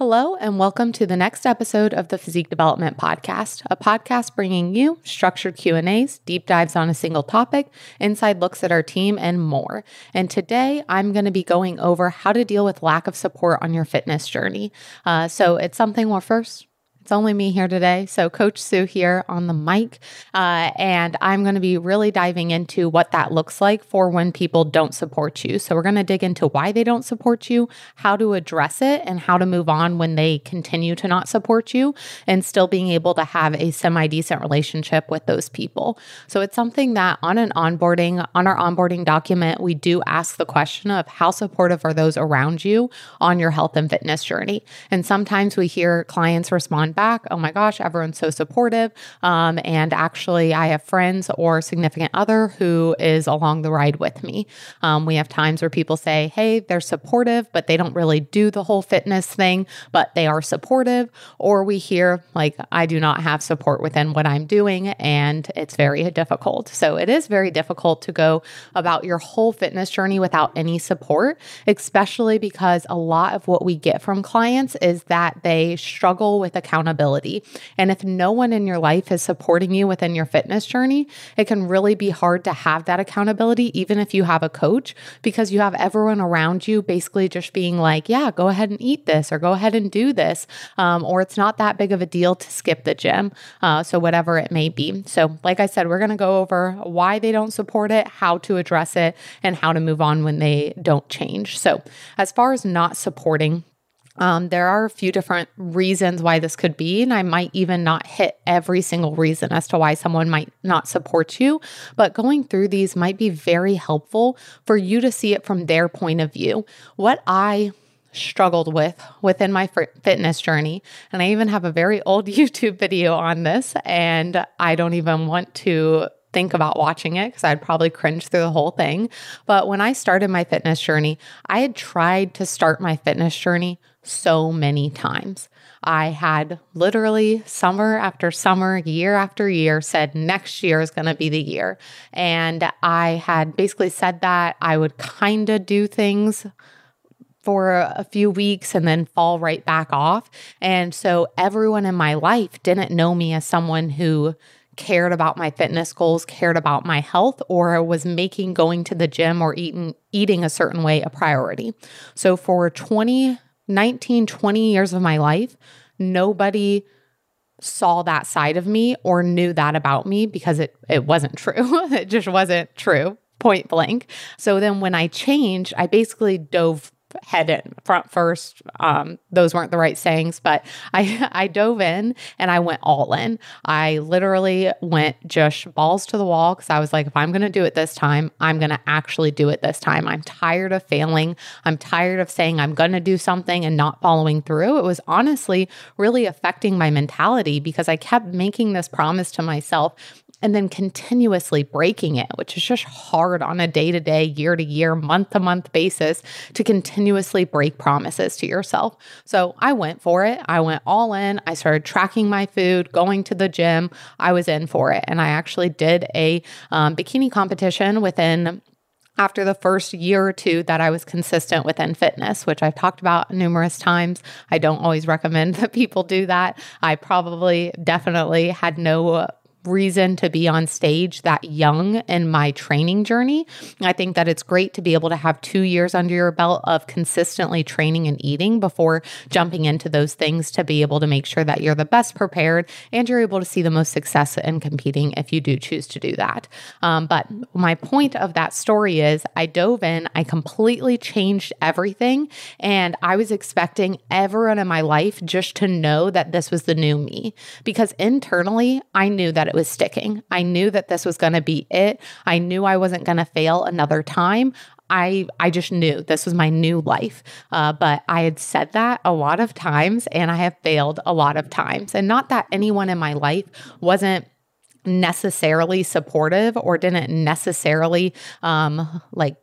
Hello, and welcome to the next episode of the Physique Development Podcast, a podcast bringing you structured Q&As, deep dives on a single topic, inside looks at our team, and more. And today, I'm going to be going over how to deal with lack of support on your fitness journey. Uh, so it's something, well, first, it's only me here today. So, Coach Sue here on the mic. Uh, and I'm going to be really diving into what that looks like for when people don't support you. So, we're going to dig into why they don't support you, how to address it, and how to move on when they continue to not support you and still being able to have a semi decent relationship with those people. So, it's something that on an onboarding, on our onboarding document, we do ask the question of how supportive are those around you on your health and fitness journey. And sometimes we hear clients respond back, oh my gosh, everyone's so supportive. Um, and actually, I have friends or significant other who is along the ride with me. Um, we have times where people say, hey, they're supportive, but they don't really do the whole fitness thing, but they are supportive. Or we hear, like, I do not have support within what I'm doing, and it's very difficult. So it is very difficult to go about your whole fitness journey without any support, especially because a lot of what we get from clients is that they struggle with accountability accountability. And if no one in your life is supporting you within your fitness journey, it can really be hard to have that accountability, even if you have a coach, because you have everyone around you basically just being like, yeah, go ahead and eat this or go ahead and do this. Um, or it's not that big of a deal to skip the gym. Uh, so, whatever it may be. So, like I said, we're going to go over why they don't support it, how to address it, and how to move on when they don't change. So, as far as not supporting, um, there are a few different reasons why this could be, and I might even not hit every single reason as to why someone might not support you. But going through these might be very helpful for you to see it from their point of view. What I struggled with within my fitness journey. And I even have a very old YouTube video on this, and I don't even want to think about watching it because I'd probably cringe through the whole thing. But when I started my fitness journey, I had tried to start my fitness journey so many times. I had literally summer after summer, year after year said next year is going to be the year. And I had basically said that I would kind of do things for a few weeks and then fall right back off. And so everyone in my life didn't know me as someone who cared about my fitness goals, cared about my health, or was making going to the gym or eating eating a certain way a priority. So for 20 19, 20 years of my life, nobody saw that side of me or knew that about me because it it wasn't true. it just wasn't true, point blank. So then when I changed, I basically dove head in front first. Um, those weren't the right sayings, but I I dove in and I went all in. I literally went just balls to the wall because I was like, if I'm going to do it this time, I'm going to actually do it this time. I'm tired of failing. I'm tired of saying I'm going to do something and not following through. It was honestly really affecting my mentality because I kept making this promise to myself and then continuously breaking it, which is just hard on a day to day, year to year, month to month basis to continuously break promises to yourself. So I went for it. I went all in. I started tracking my food, going to the gym. I was in for it. And I actually did a um, bikini competition within after the first year or two that I was consistent within fitness, which I've talked about numerous times. I don't always recommend that people do that. I probably definitely had no reason to be on stage that young in my training journey. I think that it's great to be able to have two years under your belt of consistently training and eating before jumping into those things to be able to make sure that you're the best prepared and you're able to see the most success in competing if you do choose to do that. Um, but my point of that story is I dove in, I completely changed everything, and I was expecting everyone in my life just to know that this was the new me because internally I knew that it was sticking. I knew that this was going to be it. I knew I wasn't going to fail another time. I I just knew this was my new life. Uh, but I had said that a lot of times, and I have failed a lot of times. And not that anyone in my life wasn't necessarily supportive or didn't necessarily um, like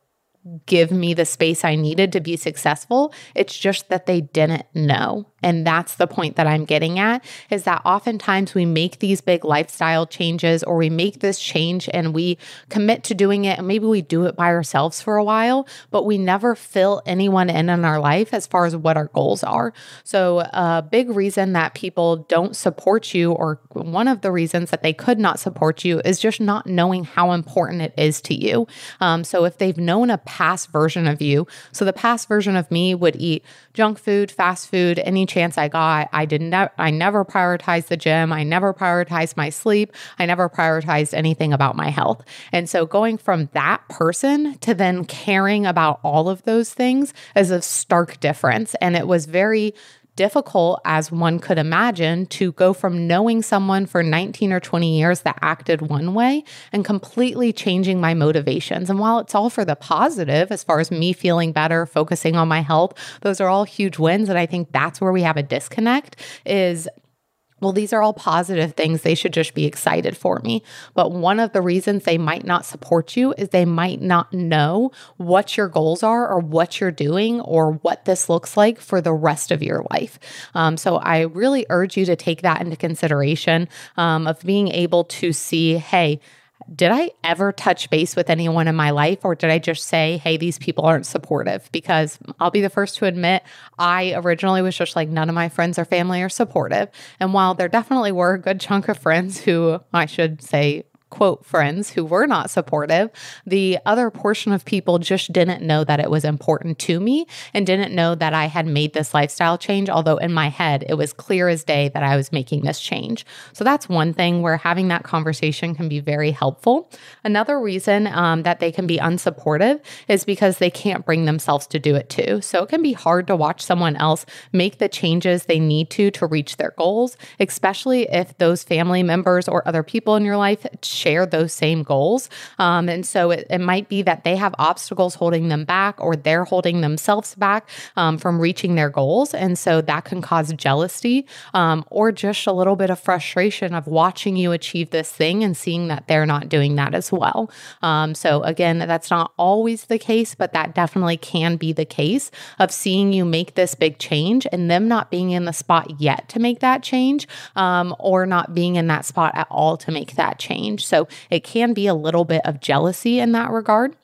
give me the space I needed to be successful. It's just that they didn't know. And that's the point that I'm getting at is that oftentimes we make these big lifestyle changes or we make this change and we commit to doing it. And maybe we do it by ourselves for a while, but we never fill anyone in in our life as far as what our goals are. So, a big reason that people don't support you, or one of the reasons that they could not support you, is just not knowing how important it is to you. Um, so, if they've known a past version of you, so the past version of me would eat junk food, fast food, any chance I got. I didn't, I never prioritized the gym. I never prioritized my sleep. I never prioritized anything about my health. And so going from that person to then caring about all of those things is a stark difference. And it was very difficult as one could imagine to go from knowing someone for 19 or 20 years that acted one way and completely changing my motivations. And while it's all for the positive, as far as me feeling better, focusing on my health, those are all huge wins. And I think that's where we have a disconnect is well, these are all positive things. They should just be excited for me. But one of the reasons they might not support you is they might not know what your goals are or what you're doing or what this looks like for the rest of your life. Um, so I really urge you to take that into consideration um, of being able to see, hey, did I ever touch base with anyone in my life or did I just say, hey, these people aren't supportive? Because I'll be the first to admit, I originally was just like, none of my friends or family are supportive. And while there definitely were a good chunk of friends who I should say quote friends who were not supportive. The other portion of people just didn't know that it was important to me and didn't know that I had made this lifestyle change, although in my head it was clear as day that I was making this change. So that's one thing where having that conversation can be very helpful. Another reason um, that they can be unsupportive is because they can't bring themselves to do it too. So it can be hard to watch someone else make the changes they need to to reach their goals, especially if those family members or other people in your life share those same goals. Um, and so it, it, might be that they have obstacles holding them back or they're holding themselves back um, from reaching their goals. And so that can cause jealousy um, or just a little bit of frustration of watching you achieve this thing and seeing that they're not doing that as well. Um, so again, that's not always the case, but that definitely can be the case of seeing you make this big change and them not being in the spot yet to make that change um, or not being in that spot at all to make that change. So it can be a little bit of jealousy in that regard.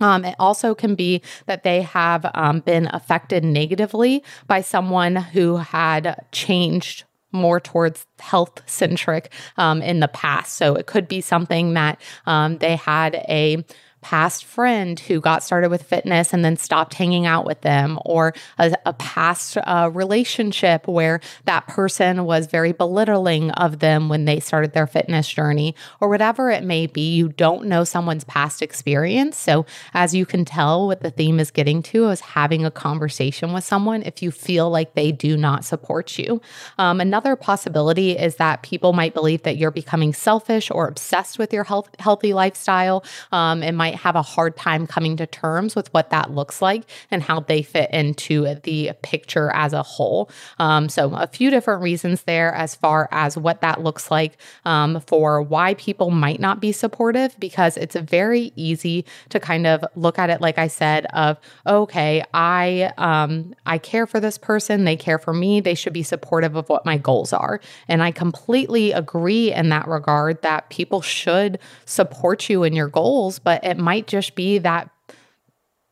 Um, it also can be that they have um, been affected negatively by someone who had changed more towards health centric um, in the past. So it could be something that um, they had a past friend who got started with fitness and then stopped hanging out with them, or a, a past uh, relationship where that person was very belittling of them when they started their fitness journey, or whatever it may be. You don't know someone's past experience. So, as you can tell, what the theme is getting to is having a conversation with someone if you feel like they do not support you. Um, another possibility is that people might believe that you're becoming selfish or obsessed with your health, healthy lifestyle. Um, it might might have a hard time coming to terms with what that looks like and how they fit into the picture as a whole. Um, so, a few different reasons there as far as what that looks like um, for why people might not be supportive, because it's very easy to kind of look at it, like I said, of okay, I um, I care for this person, they care for me, they should be supportive of what my goals are, and I completely agree in that regard that people should support you in your goals, but it might just be that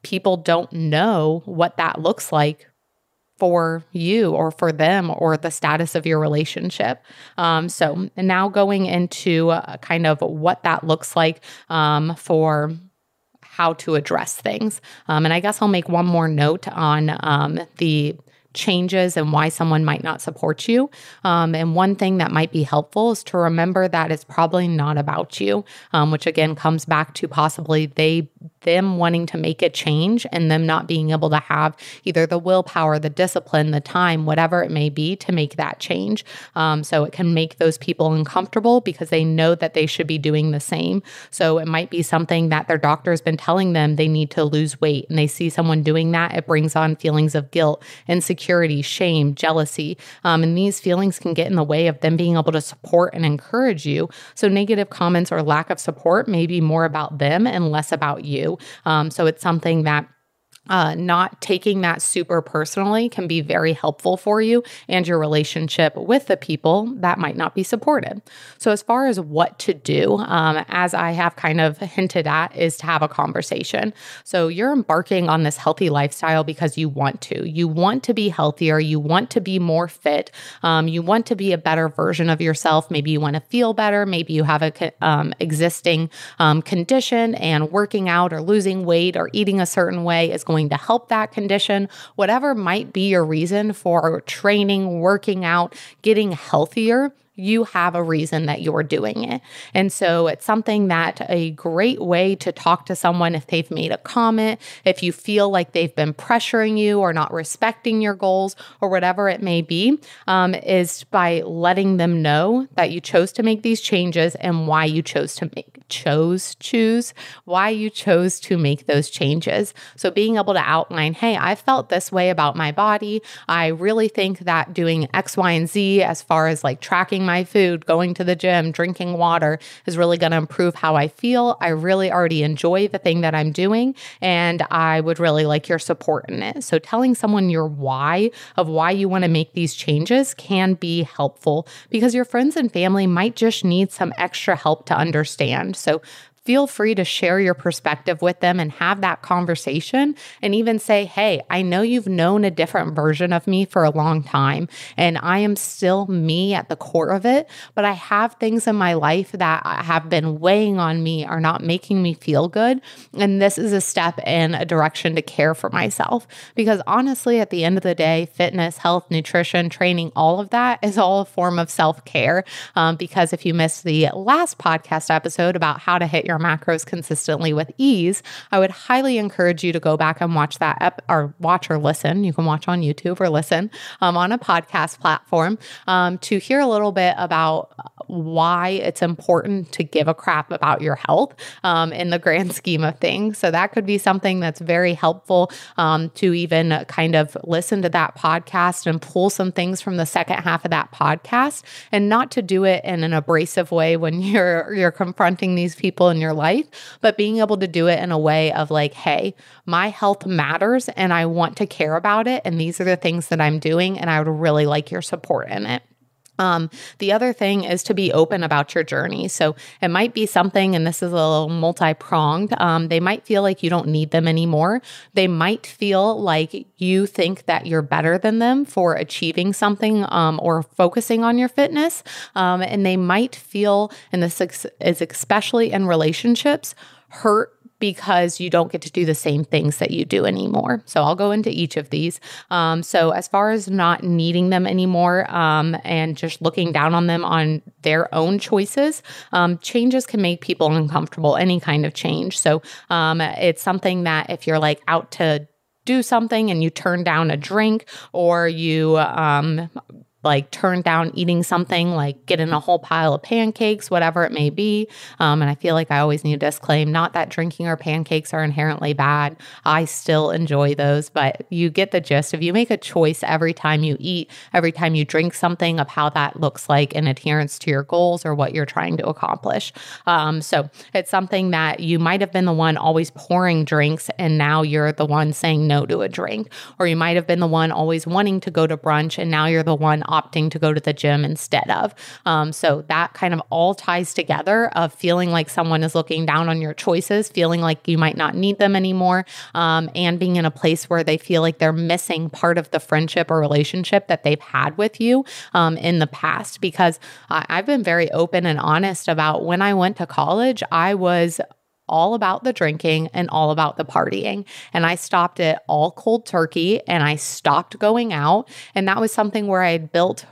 people don't know what that looks like for you or for them or the status of your relationship. Um, so now going into uh, kind of what that looks like um, for how to address things. Um, and I guess I'll make one more note on um, the changes and why someone might not support you. Um, and one thing that might be helpful is to remember that it's probably not about you, um, which again comes back to possibly they them wanting to make a change and them not being able to have either the willpower, the discipline, the time, whatever it may be to make that change. Um, so it can make those people uncomfortable because they know that they should be doing the same. So it might be something that their doctor has been telling them they need to lose weight and they see someone doing that. It brings on feelings of guilt, insecurity, shame, jealousy. Um, and these feelings can get in the way of them being able to support and encourage you. So negative comments or lack of support may be more about them and less about you. Um, so it's something that uh, not taking that super personally can be very helpful for you and your relationship with the people that might not be supported. So, as far as what to do, um, as I have kind of hinted at, is to have a conversation. So, you're embarking on this healthy lifestyle because you want to. You want to be healthier. You want to be more fit. Um, you want to be a better version of yourself. Maybe you want to feel better. Maybe you have a um, existing um, condition, and working out or losing weight or eating a certain way is going to help that condition, whatever might be your reason for training, working out, getting healthier you have a reason that you're doing it. And so it's something that a great way to talk to someone if they've made a comment, if you feel like they've been pressuring you or not respecting your goals or whatever it may be, um, is by letting them know that you chose to make these changes and why you chose to make chose choose why you chose to make those changes. So being able to outline, hey, I felt this way about my body. I really think that doing X, Y, and Z as far as like tracking eating my food, going to the gym, drinking water is really going to improve how I feel. I really already enjoy the thing that I'm doing, and I would really like your support in it. So, telling someone your why of why you want to make these changes can be helpful because your friends and family might just need some extra help to understand. So, feel free to share your perspective with them and have that conversation and even say, Hey, I know you've known a different version of me for a long time, and I am still me at the core of it, but I have things in my life that have been weighing on me, are not making me feel good. And this is a step in a direction to care for myself. Because honestly, at the end of the day, fitness, health, nutrition, training, all of that is all a form of self care. Um, because if you missed the last podcast episode about how to hit your your macros consistently with ease, I would highly encourage you to go back and watch that ep- or watch or listen. You can watch on YouTube or listen um, on a podcast platform um, to hear a little bit about why it's important to give a crap about your health um, in the grand scheme of things. So that could be something that's very helpful um, to even kind of listen to that podcast and pull some things from the second half of that podcast, and not to do it in an abrasive way when you're you're confronting these people in your life, but being able to do it in a way of like, hey, my health matters and I want to care about it. And these are the things that I'm doing. And I would really like your support in it. Um, the other thing is to be open about your journey. So it might be something, and this is a little multi pronged. Um, they might feel like you don't need them anymore. They might feel like you think that you're better than them for achieving something um, or focusing on your fitness. Um, and they might feel, and this is especially in relationships, hurt because you don't get to do the same things that you do anymore. So I'll go into each of these. Um, so as far as not needing them anymore um, and just looking down on them on their own choices, um, changes can make people uncomfortable. Any kind of change. So um, it's something that if you're like out to do something and you turn down a drink or you um, like turn down eating something, like getting a whole pile of pancakes, whatever it may be. Um, and I feel like I always need to disclaim not that drinking or pancakes are inherently bad. I still enjoy those, but you get the gist. If you make a choice every time you eat, every time you drink something, of how that looks like in adherence to your goals or what you're trying to accomplish. Um, so it's something that you might have been the one always pouring drinks, and now you're the one saying no to a drink. Or you might have been the one always wanting to go to brunch, and now you're the one opting to go to the gym instead of. Um, so that kind of all ties together of feeling like someone is looking down on your choices, feeling like you might not need them anymore, um, and being in a place where they feel like they're missing part of the friendship or relationship that they've had with you um, in the past. Because I, I've been very open and honest about when I went to college, I was all about the drinking and all about the partying. And I stopped it all cold turkey and I stopped going out. And that was something where I had built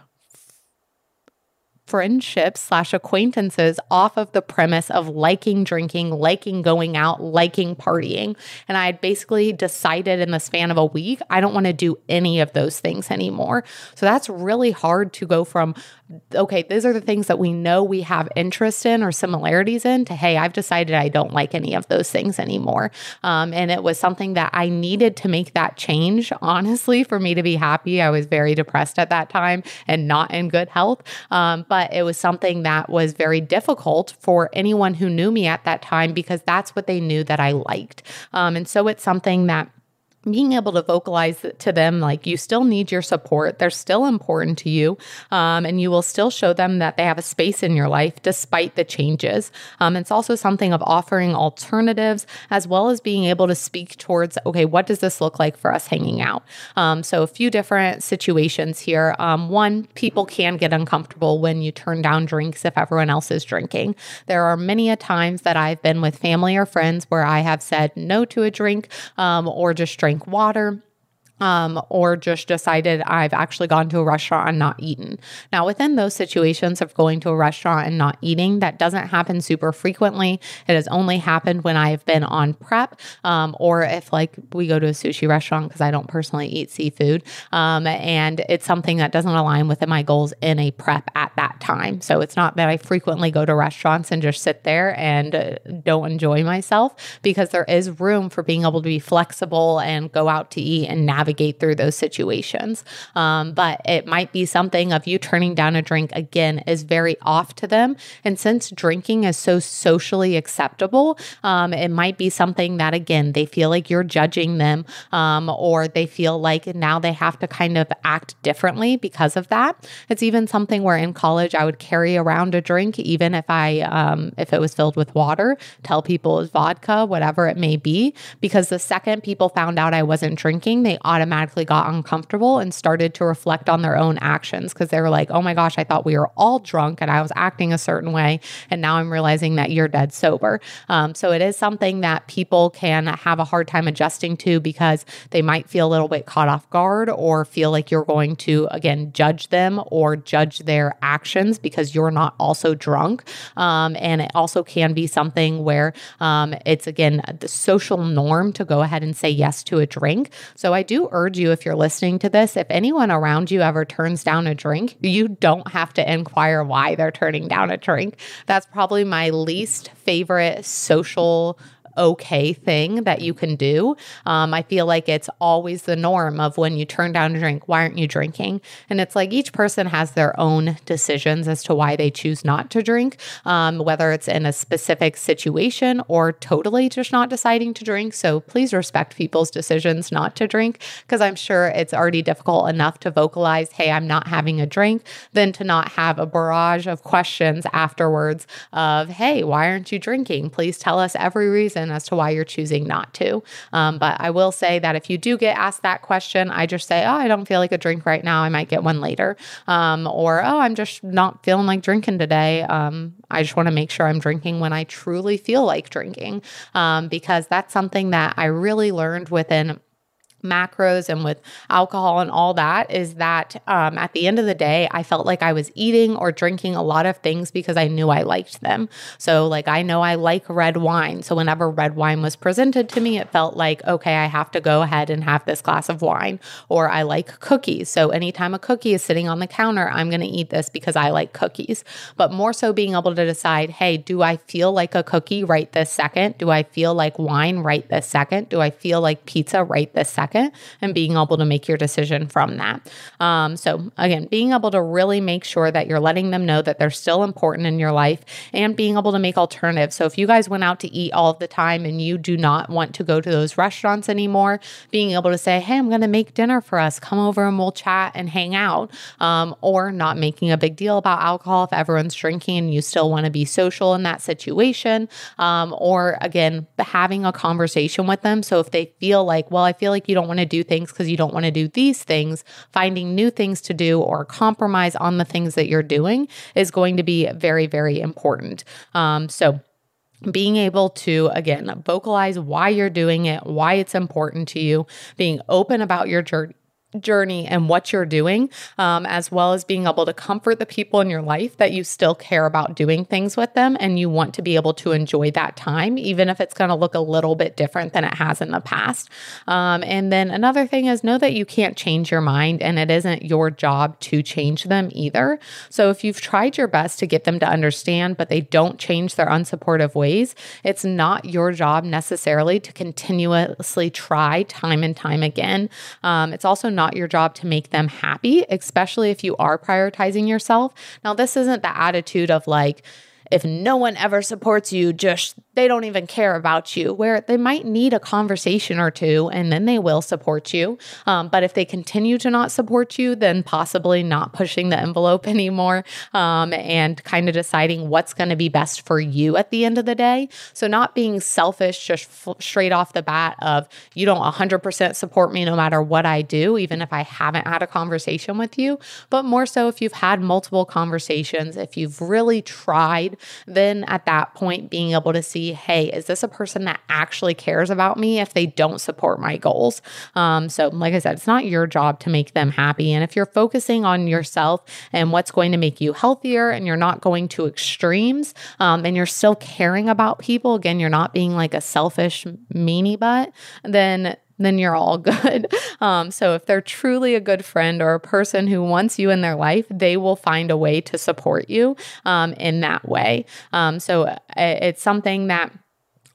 friendships slash acquaintances off of the premise of liking drinking, liking going out, liking partying. And I had basically decided in the span of a week, I don't want to do any of those things anymore. So that's really hard to go from okay, these are the things that we know we have interest in or similarities in to, hey, I've decided I don't like any of those things anymore. Um, and it was something that I needed to make that change, honestly, for me to be happy. I was very depressed at that time and not in good health. Um, but it was something that was very difficult for anyone who knew me at that time because that's what they knew that I liked. Um, and so it's something that being able to vocalize to them like you still need your support. They're still important to you um, and you will still show them that they have a space in your life despite the changes. Um, it's also something of offering alternatives as well as being able to speak towards okay what does this look like for us hanging out? Um, so a few different situations here. Um, one people can get uncomfortable when you turn down drinks if everyone else is drinking. There are many a times that i've been with family or friends where i have said no to a drink um, or just drink drink water um, or just decided I've actually gone to a restaurant and not eaten. Now, within those situations of going to a restaurant and not eating, that doesn't happen super frequently. It has only happened when I've been on prep um, or if, like, we go to a sushi restaurant because I don't personally eat seafood. Um, and it's something that doesn't align with my goals in a prep at that time. So it's not that I frequently go to restaurants and just sit there and uh, don't enjoy myself because there is room for being able to be flexible and go out to eat and navigate navigate through those situations. Um, but it might be something of you turning down a drink again is very off to them. And since drinking is so socially acceptable, um, it might be something that, again, they feel like you're judging them um, or they feel like now they have to kind of act differently because of that. It's even something where in college I would carry around a drink, even if I, um, if it was filled with water, tell people it's vodka, whatever it may be, because the second people found out I wasn't drinking, they automatically automatically got uncomfortable and started to reflect on their own actions because they were like, oh my gosh, I thought we were all drunk and I was acting a certain way. And now I'm realizing that you're dead sober. Um, so it is something that people can have a hard time adjusting to because they might feel a little bit caught off guard or feel like you're going to, again, judge them or judge their actions because you're not also drunk. Um, and it also can be something where um, it's, again, the social norm to go ahead and say yes to a drink. So I do urge you, if you're listening to this, if anyone around you ever turns down a drink, you don't have to inquire why they're turning down a drink. That's probably my least favorite social okay thing that you can do. Um, I feel like it's always the norm of when you turn down a drink, why aren't you drinking? And it's like each person has their own decisions as to why they choose not to drink, um, whether it's in a specific situation or totally just not deciding to drink. So please respect people's decisions not to drink because I'm sure it's already difficult enough to vocalize, hey, I'm not having a drink, than to not have a barrage of questions afterwards of, hey, why aren't you drinking? Please tell us every reason as to why you're choosing not to. Um, but I will say that if you do get asked that question, I just say, oh, I don't feel like a drink right now. I might get one later. Um, or, oh, I'm just not feeling like drinking today. Um, I just want to make sure I'm drinking when I truly feel like drinking um, because that's something that I really learned within macros and with alcohol and all that is that um, at the end of the day, I felt like I was eating or drinking a lot of things because I knew I liked them. So, like, I know I like red wine. So, whenever red wine was presented to me, it felt like, okay, I have to go ahead and have this glass of wine. Or I like cookies. So, anytime a cookie is sitting on the counter, I'm going to eat this because I like cookies. But more so being able to decide, hey, do I feel like a cookie right this second? Do I feel like wine right this second? Do I feel like pizza right this second? Second and being able to make your decision from that. Um, so, again, being able to really make sure that you're letting them know that they're still important in your life and being able to make alternatives. So, if you guys went out to eat all the time and you do not want to go to those restaurants anymore, being able to say, Hey, I'm going to make dinner for us, come over and we'll chat and hang out, um, or not making a big deal about alcohol if everyone's drinking and you still want to be social in that situation, um, or again, having a conversation with them. So, if they feel like, well, I feel like you don't don't want to do things because you don't want to do these things, finding new things to do or compromise on the things that you're doing is going to be very, very important. Um, so, being able to again vocalize why you're doing it why it's important to you being open about your journey and what you're doing, um, as well as being able to comfort the people in your life that you still care about doing things with them and you want to be able to enjoy that time, even if it's going to look a little bit different than it has in the past. Um, and then another thing is know that you can't change your mind and it isn't your job to change them either. So if you've tried your best to get them to understand, but they don't change their unsupportive ways, it's not your job necessarily to continuously try time and time again. Um, it's also not not your job to make them happy, especially if you are prioritizing yourself. Now, this isn't the attitude of like, if no one ever supports you, just they don't even care about you, where they might need a conversation or two and then they will support you. Um, but if they continue to not support you, then possibly not pushing the envelope anymore um, and kind of deciding what's going to be best for you at the end of the day. So, not being selfish just f- straight off the bat of you don't 100% support me no matter what I do, even if I haven't had a conversation with you, but more so if you've had multiple conversations, if you've really tried, then at that point, being able to see hey, is this a person that actually cares about me if they don't support my goals? Um, so, like I said, it's not your job to make them happy. And if you're focusing on yourself and what's going to make you healthier and you're not going to extremes um, and you're still caring about people, again, you're not being like a selfish meanie butt, then then you're all good. Um, so if they're truly a good friend or a person who wants you in their life, they will find a way to support you um, in that way. Um, so uh, it's something that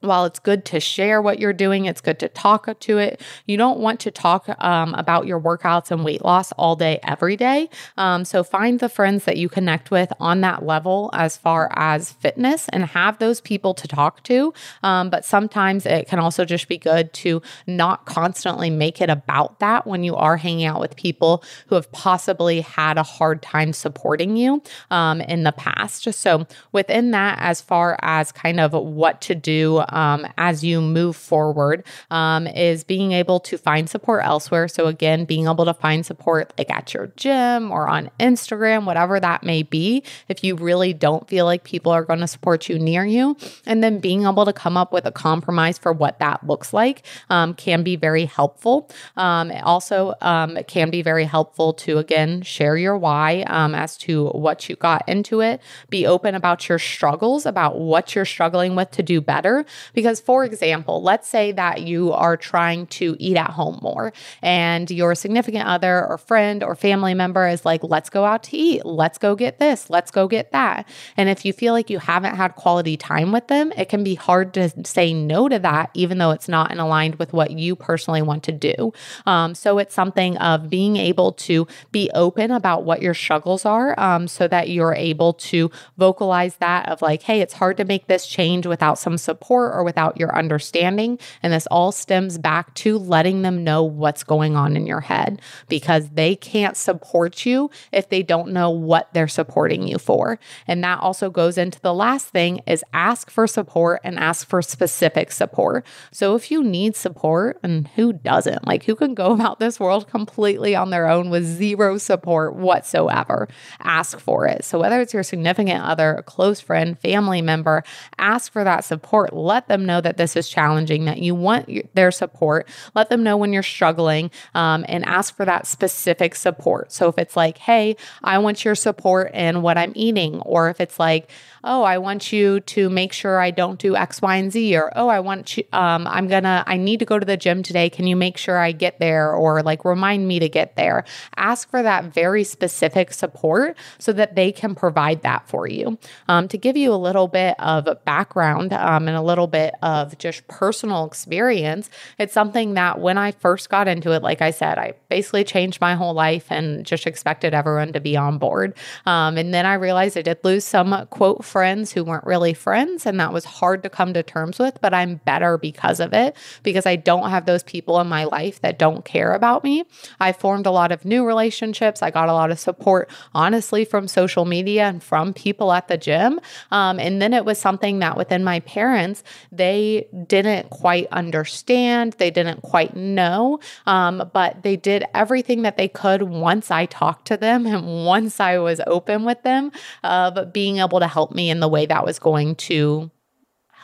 while it's good to share what you're doing, it's good to talk to it. You don't want to talk um, about your workouts and weight loss all day, every day. Um, so find the friends that you connect with on that level as far as fitness and have those people to talk to. Um, but sometimes it can also just be good to not constantly make it about that when you are hanging out with people who have possibly had a hard time supporting you um, in the past. So within that, as far as kind of what to do um, as you move forward um, is being able to find support elsewhere. So, again, being able to find support like at your gym or on Instagram, whatever that may be, if you really don't feel like people are going to support you near you. And then being able to come up with a compromise for what that looks like um, can be very helpful. Um, also, um, it can be very helpful to, again, share your why um, as to what you got into it, be open about your struggles, about what you're struggling with to do better, because, for example, let's say that you are trying to eat at home more and your significant other or friend or family member is like, let's go out to eat, let's go get this, let's go get that. And if you feel like you haven't had quality time with them, it can be hard to say no to that, even though it's not in aligned with what you personally want to do. Um, so it's something of being able to be open about what your struggles are um, so that you're able to vocalize that of like, hey, it's hard to make this change without some support or without your understanding. And this all stems back to letting them know what's going on in your head because they can't support you if they don't know what they're supporting you for. And that also goes into the last thing is ask for support and ask for specific support. So if you need support, and who doesn't? Like who can go about this world completely on their own with zero support whatsoever? Ask for it. So whether it's your significant other, a close friend, family member, ask for that support. Let let them know that this is challenging, that you want their support. Let them know when you're struggling um, and ask for that specific support. So if it's like, hey, I want your support in what I'm eating, or if it's like, oh, I want you to make sure I don't do X, Y, and Z, or oh, I want you, um, I'm gonna, I need to go to the gym today. Can you make sure I get there, or like remind me to get there? Ask for that very specific support so that they can provide that for you. Um, to give you a little bit of background um, and a little bit of just personal experience, it's something that when I first got into it, like I said, I basically changed my whole life and just expected everyone to be on board. Um, and then I realized I did lose some quote friends who weren't really friends. And that was hard to come to terms with, but I'm better because of it, because I don't have those people in my life that don't care about me. I formed a lot of new relationships. I got a lot of support, honestly, from social media and from people at the gym. Um, and then it was something that within my parents, they didn't quite understand, they didn't quite know, um, but they did everything that they could once I talked to them and once I was open with them of being able to help me in the way that was going to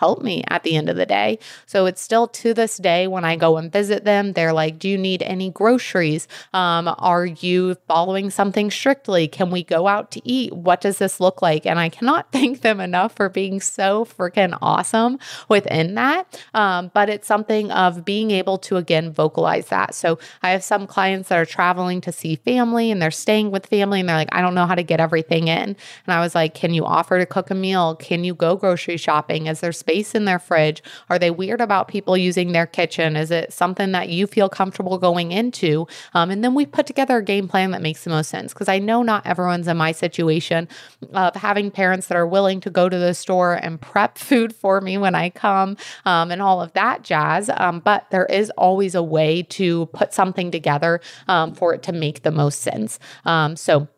help me at the end of the day. So it's still to this day when I go and visit them, they're like, Do you need any groceries? Um, are you following something strictly? Can we go out to eat? What does this look like? And I cannot thank them enough for being so freaking awesome within that. Um, but it's something of being able to again vocalize that. So I have some clients that are traveling to see family and they're staying with family and they're like, I don't know how to get everything in. And I was like, Can you offer to cook a meal? Can you go grocery shopping? Is there space? Space in their fridge? Are they weird about people using their kitchen? Is it something that you feel comfortable going into? Um, and then we put together a game plan that makes the most sense because I know not everyone's in my situation of having parents that are willing to go to the store and prep food for me when I come um, and all of that jazz. Um, but there is always a way to put something together um, for it to make the most sense. Um, so,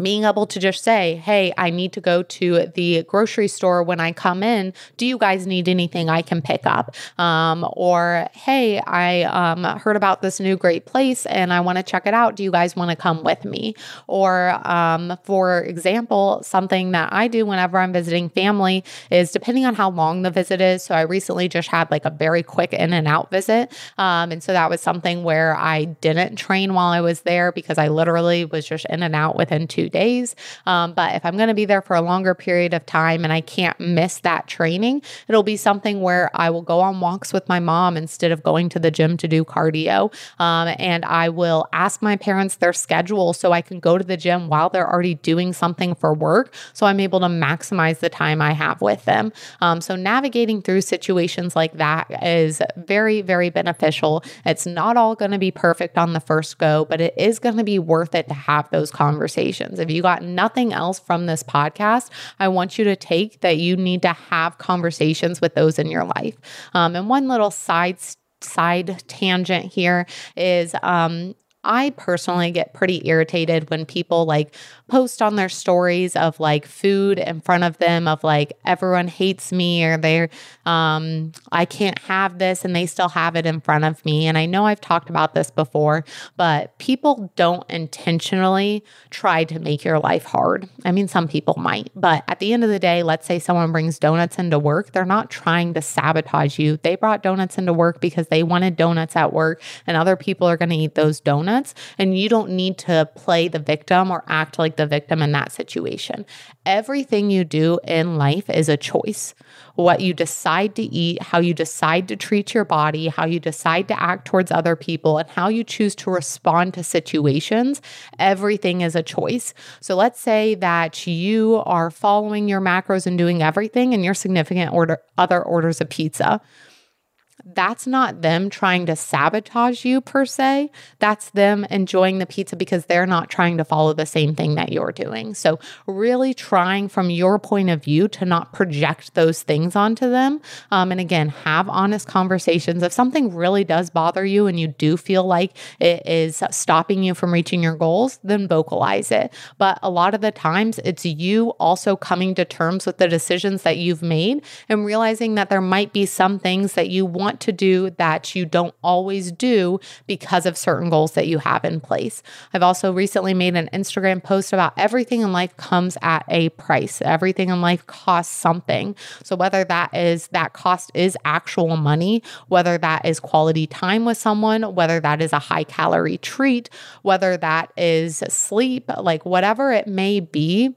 being able to just say, Hey, I need to go to the grocery store when I come in. Do you guys need anything I can pick up? Um, or, Hey, I um, heard about this new great place and I want to check it out. Do you guys want to come with me? Or, um, for example, something that I do whenever I'm visiting family is depending on how long the visit is. So I recently just had like a very quick in and out visit. Um, and so that was something where I didn't train while I was there because I literally was just in and out within two two days. Um, but if I'm going to be there for a longer period of time and I can't miss that training, it'll be something where I will go on walks with my mom instead of going to the gym to do cardio. Um, and I will ask my parents their schedule so I can go to the gym while they're already doing something for work. So I'm able to maximize the time I have with them. Um, so navigating through situations like that is very, very beneficial. It's not all going to be perfect on the first go, but it is going to be worth it to have those conversations If you got nothing else from this podcast, I want you to take that you need to have conversations with those in your life. Um, and one little side side tangent here is um, I personally get pretty irritated when people like post on their stories of like food in front of them of like everyone hates me or they're um I can't have this and they still have it in front of me and I know I've talked about this before but people don't intentionally try to make your life hard. I mean some people might, but at the end of the day, let's say someone brings donuts into work, they're not trying to sabotage you. They brought donuts into work because they wanted donuts at work and other people are going to eat those donuts and you don't need to play the victim or act like the the victim in that situation. Everything you do in life is a choice. What you decide to eat, how you decide to treat your body, how you decide to act towards other people, and how you choose to respond to situations, everything is a choice. So let's say that you are following your macros and doing everything, and your significant order other orders a pizza that's not them trying to sabotage you per se. That's them enjoying the pizza because they're not trying to follow the same thing that you're doing. So, really trying from your point of view to not project those things onto them. Um, and again, have honest conversations. If something really does bother you and you do feel like it is stopping you from reaching your goals, then vocalize it. But a lot of the times, it's you also coming to terms with the decisions that you've made and realizing that there might be some things that you want want to do that you don't always do because of certain goals that you have in place. I've also recently made an Instagram post about everything in life comes at a price. Everything in life costs something. So whether that is that cost is actual money, whether that is quality time with someone, whether that is a high calorie treat, whether that is sleep, like whatever it may be,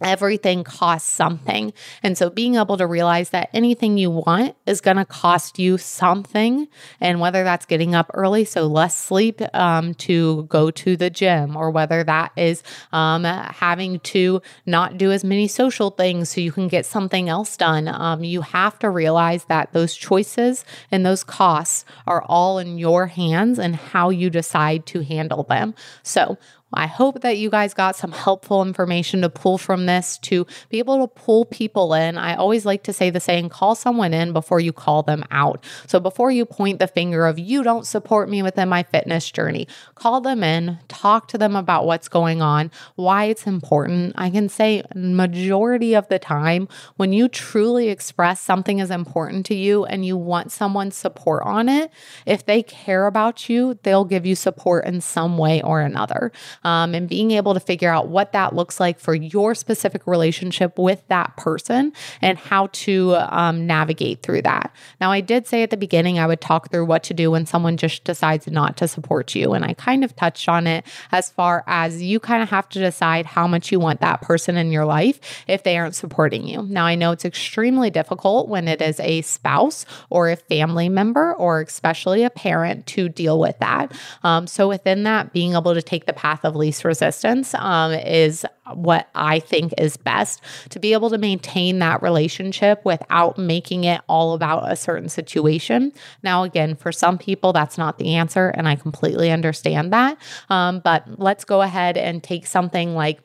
everything costs something. And so being able to realize that anything you want is going to cost you something. And whether that's getting up early, so less sleep um, to go to the gym, or whether that is um, having to not do as many social things so you can get something else done, um, you have to realize that those choices and those costs are all in your hands and how you decide to handle them. So, I hope that you guys got some helpful information to pull from this to be able to pull people in. I always like to say the saying, call someone in before you call them out. So before you point the finger of you don't support me within my fitness journey, call them in, talk to them about what's going on, why it's important. I can say majority of the time when you truly express something is important to you and you want someone's support on it, if they care about you, they'll give you support in some way or another um, and being able to figure out what that looks like for your specific relationship with that person and how to um, navigate through that. Now, I did say at the beginning I would talk through what to do when someone just decides not to support you. And I kind of touched on it as far as you kind of have to decide how much you want that person in your life if they aren't supporting you. Now, I know it's extremely difficult when it is a spouse or a family member or especially a parent to deal with that. Um, so, within that, being able to take the path of of least resistance um, is what I think is best to be able to maintain that relationship without making it all about a certain situation. Now, again, for some people, that's not the answer, and I completely understand that. Um, but let's go ahead and take something like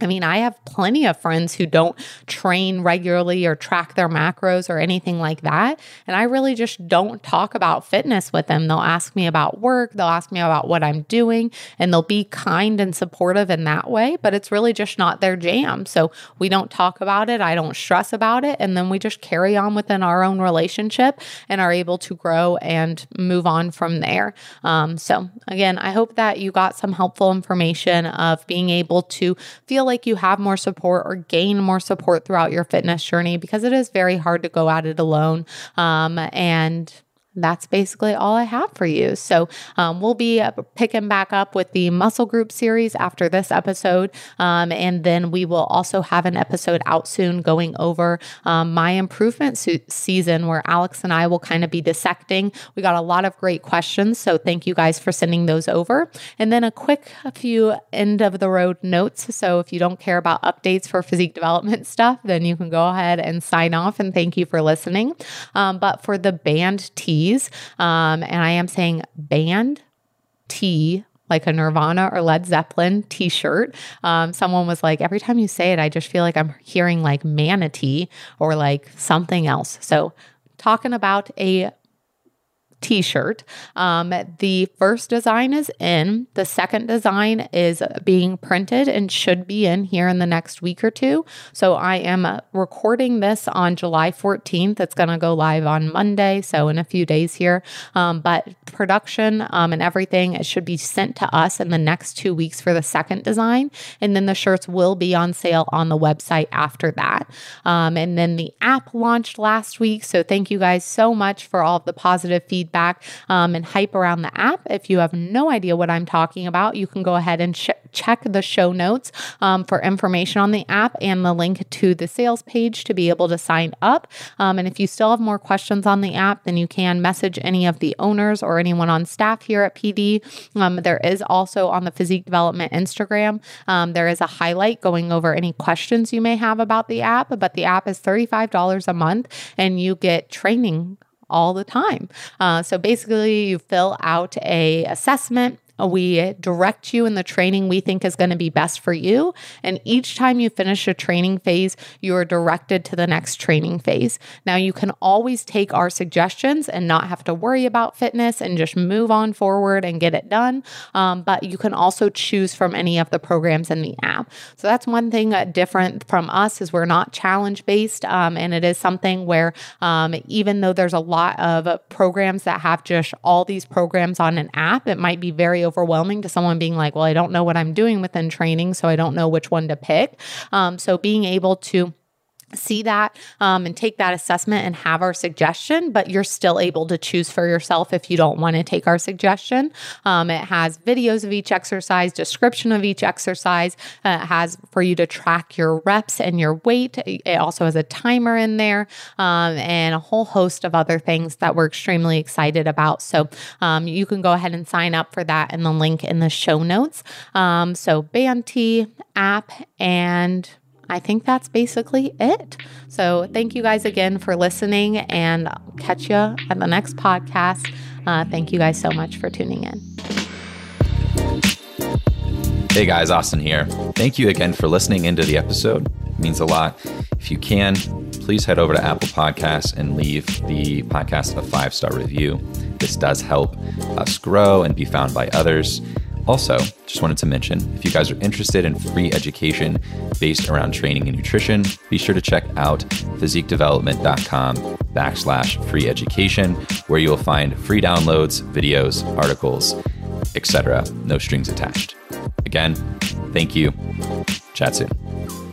I mean, I have plenty of friends who don't train regularly or track their macros or anything like that. And I really just don't talk about fitness with them. They'll ask me about work, they'll ask me about what I'm doing, and they'll be kind and supportive in that way, but it's really just not their jam. So we don't talk about it. I don't stress about it. And then we just carry on within our own relationship and are able to grow and move on from there. Um, so, again, I hope that you got some helpful information of being able to feel like you have more support or gain more support throughout your fitness journey because it is very hard to go at it alone. Um, and that's basically all I have for you. So um, we'll be uh, picking back up with the muscle group series after this episode. Um, and then we will also have an episode out soon going over um, my improvement su- season where Alex and I will kind of be dissecting. We got a lot of great questions. So thank you guys for sending those over. And then a quick a few end of the road notes. So if you don't care about updates for physique development stuff, then you can go ahead and sign off. And thank you for listening. Um, but for the band T, um, and I am saying band T like a Nirvana or Led Zeppelin t shirt. Um, someone was like, every time you say it, I just feel like I'm hearing like manatee or like something else. So, talking about a t shirt. Um, the first design is in, the second design is being printed and should be in here in the next week or two. So I am recording this on July 14th. It's going to go live on Monday, so in a few days here. Um, but production um, and everything, it should be sent to us in the next two weeks for the second design. And then the shirts will be on sale on the website after that. Um, and then the app launched last week. So thank you guys so much for all of the positive feedback feedback um, and hype around the app. If you have no idea what I'm talking about, you can go ahead and sh- check the show notes um, for information on the app and the link to the sales page to be able to sign up. Um, and if you still have more questions on the app, then you can message any of the owners or anyone on staff here at PD. Um, there is also on the physique development Instagram, um, there is a highlight going over any questions you may have about the app, but the app is $35 a month and you get training all the time. Uh, so basically, you fill out a assessment we direct you in the training we think is going to be best for you. And each time you finish a training phase, you are directed to the next training phase. Now, you can always take our suggestions and not have to worry about fitness and just move on forward and get it done. Um, but you can also choose from any of the programs in the app. So that's one thing uh, different from us is we're not challenge based. Um, and it is something where um, even though there's a lot of programs that have just all these programs on an app, it might be very overwhelming to someone being like, well, I don't know what I'm doing within training, so I don't know which one to pick. Um, so being able to see that um, and take that assessment and have our suggestion, but you're still able to choose for yourself if you don't want to take our suggestion. Um, it has videos of each exercise, description of each exercise. Uh, it has for you to track your reps and your weight. It also has a timer in there um, and a whole host of other things that we're extremely excited about. So um, you can go ahead and sign up for that in the link in the show notes. Um, so Banty app and I think that's basically it. So, thank you guys again for listening, and I'll catch you at the next podcast. Uh, thank you guys so much for tuning in. Hey guys, Austin here. Thank you again for listening into the episode. It means a lot. If you can, please head over to Apple Podcasts and leave the podcast a five star review. This does help us grow and be found by others. Also, just wanted to mention if you guys are interested in free education based around training and nutrition, be sure to check out physiquedevelopment.com backslash free education, where you will find free downloads, videos, articles, etc. No strings attached. Again, thank you. Chat soon.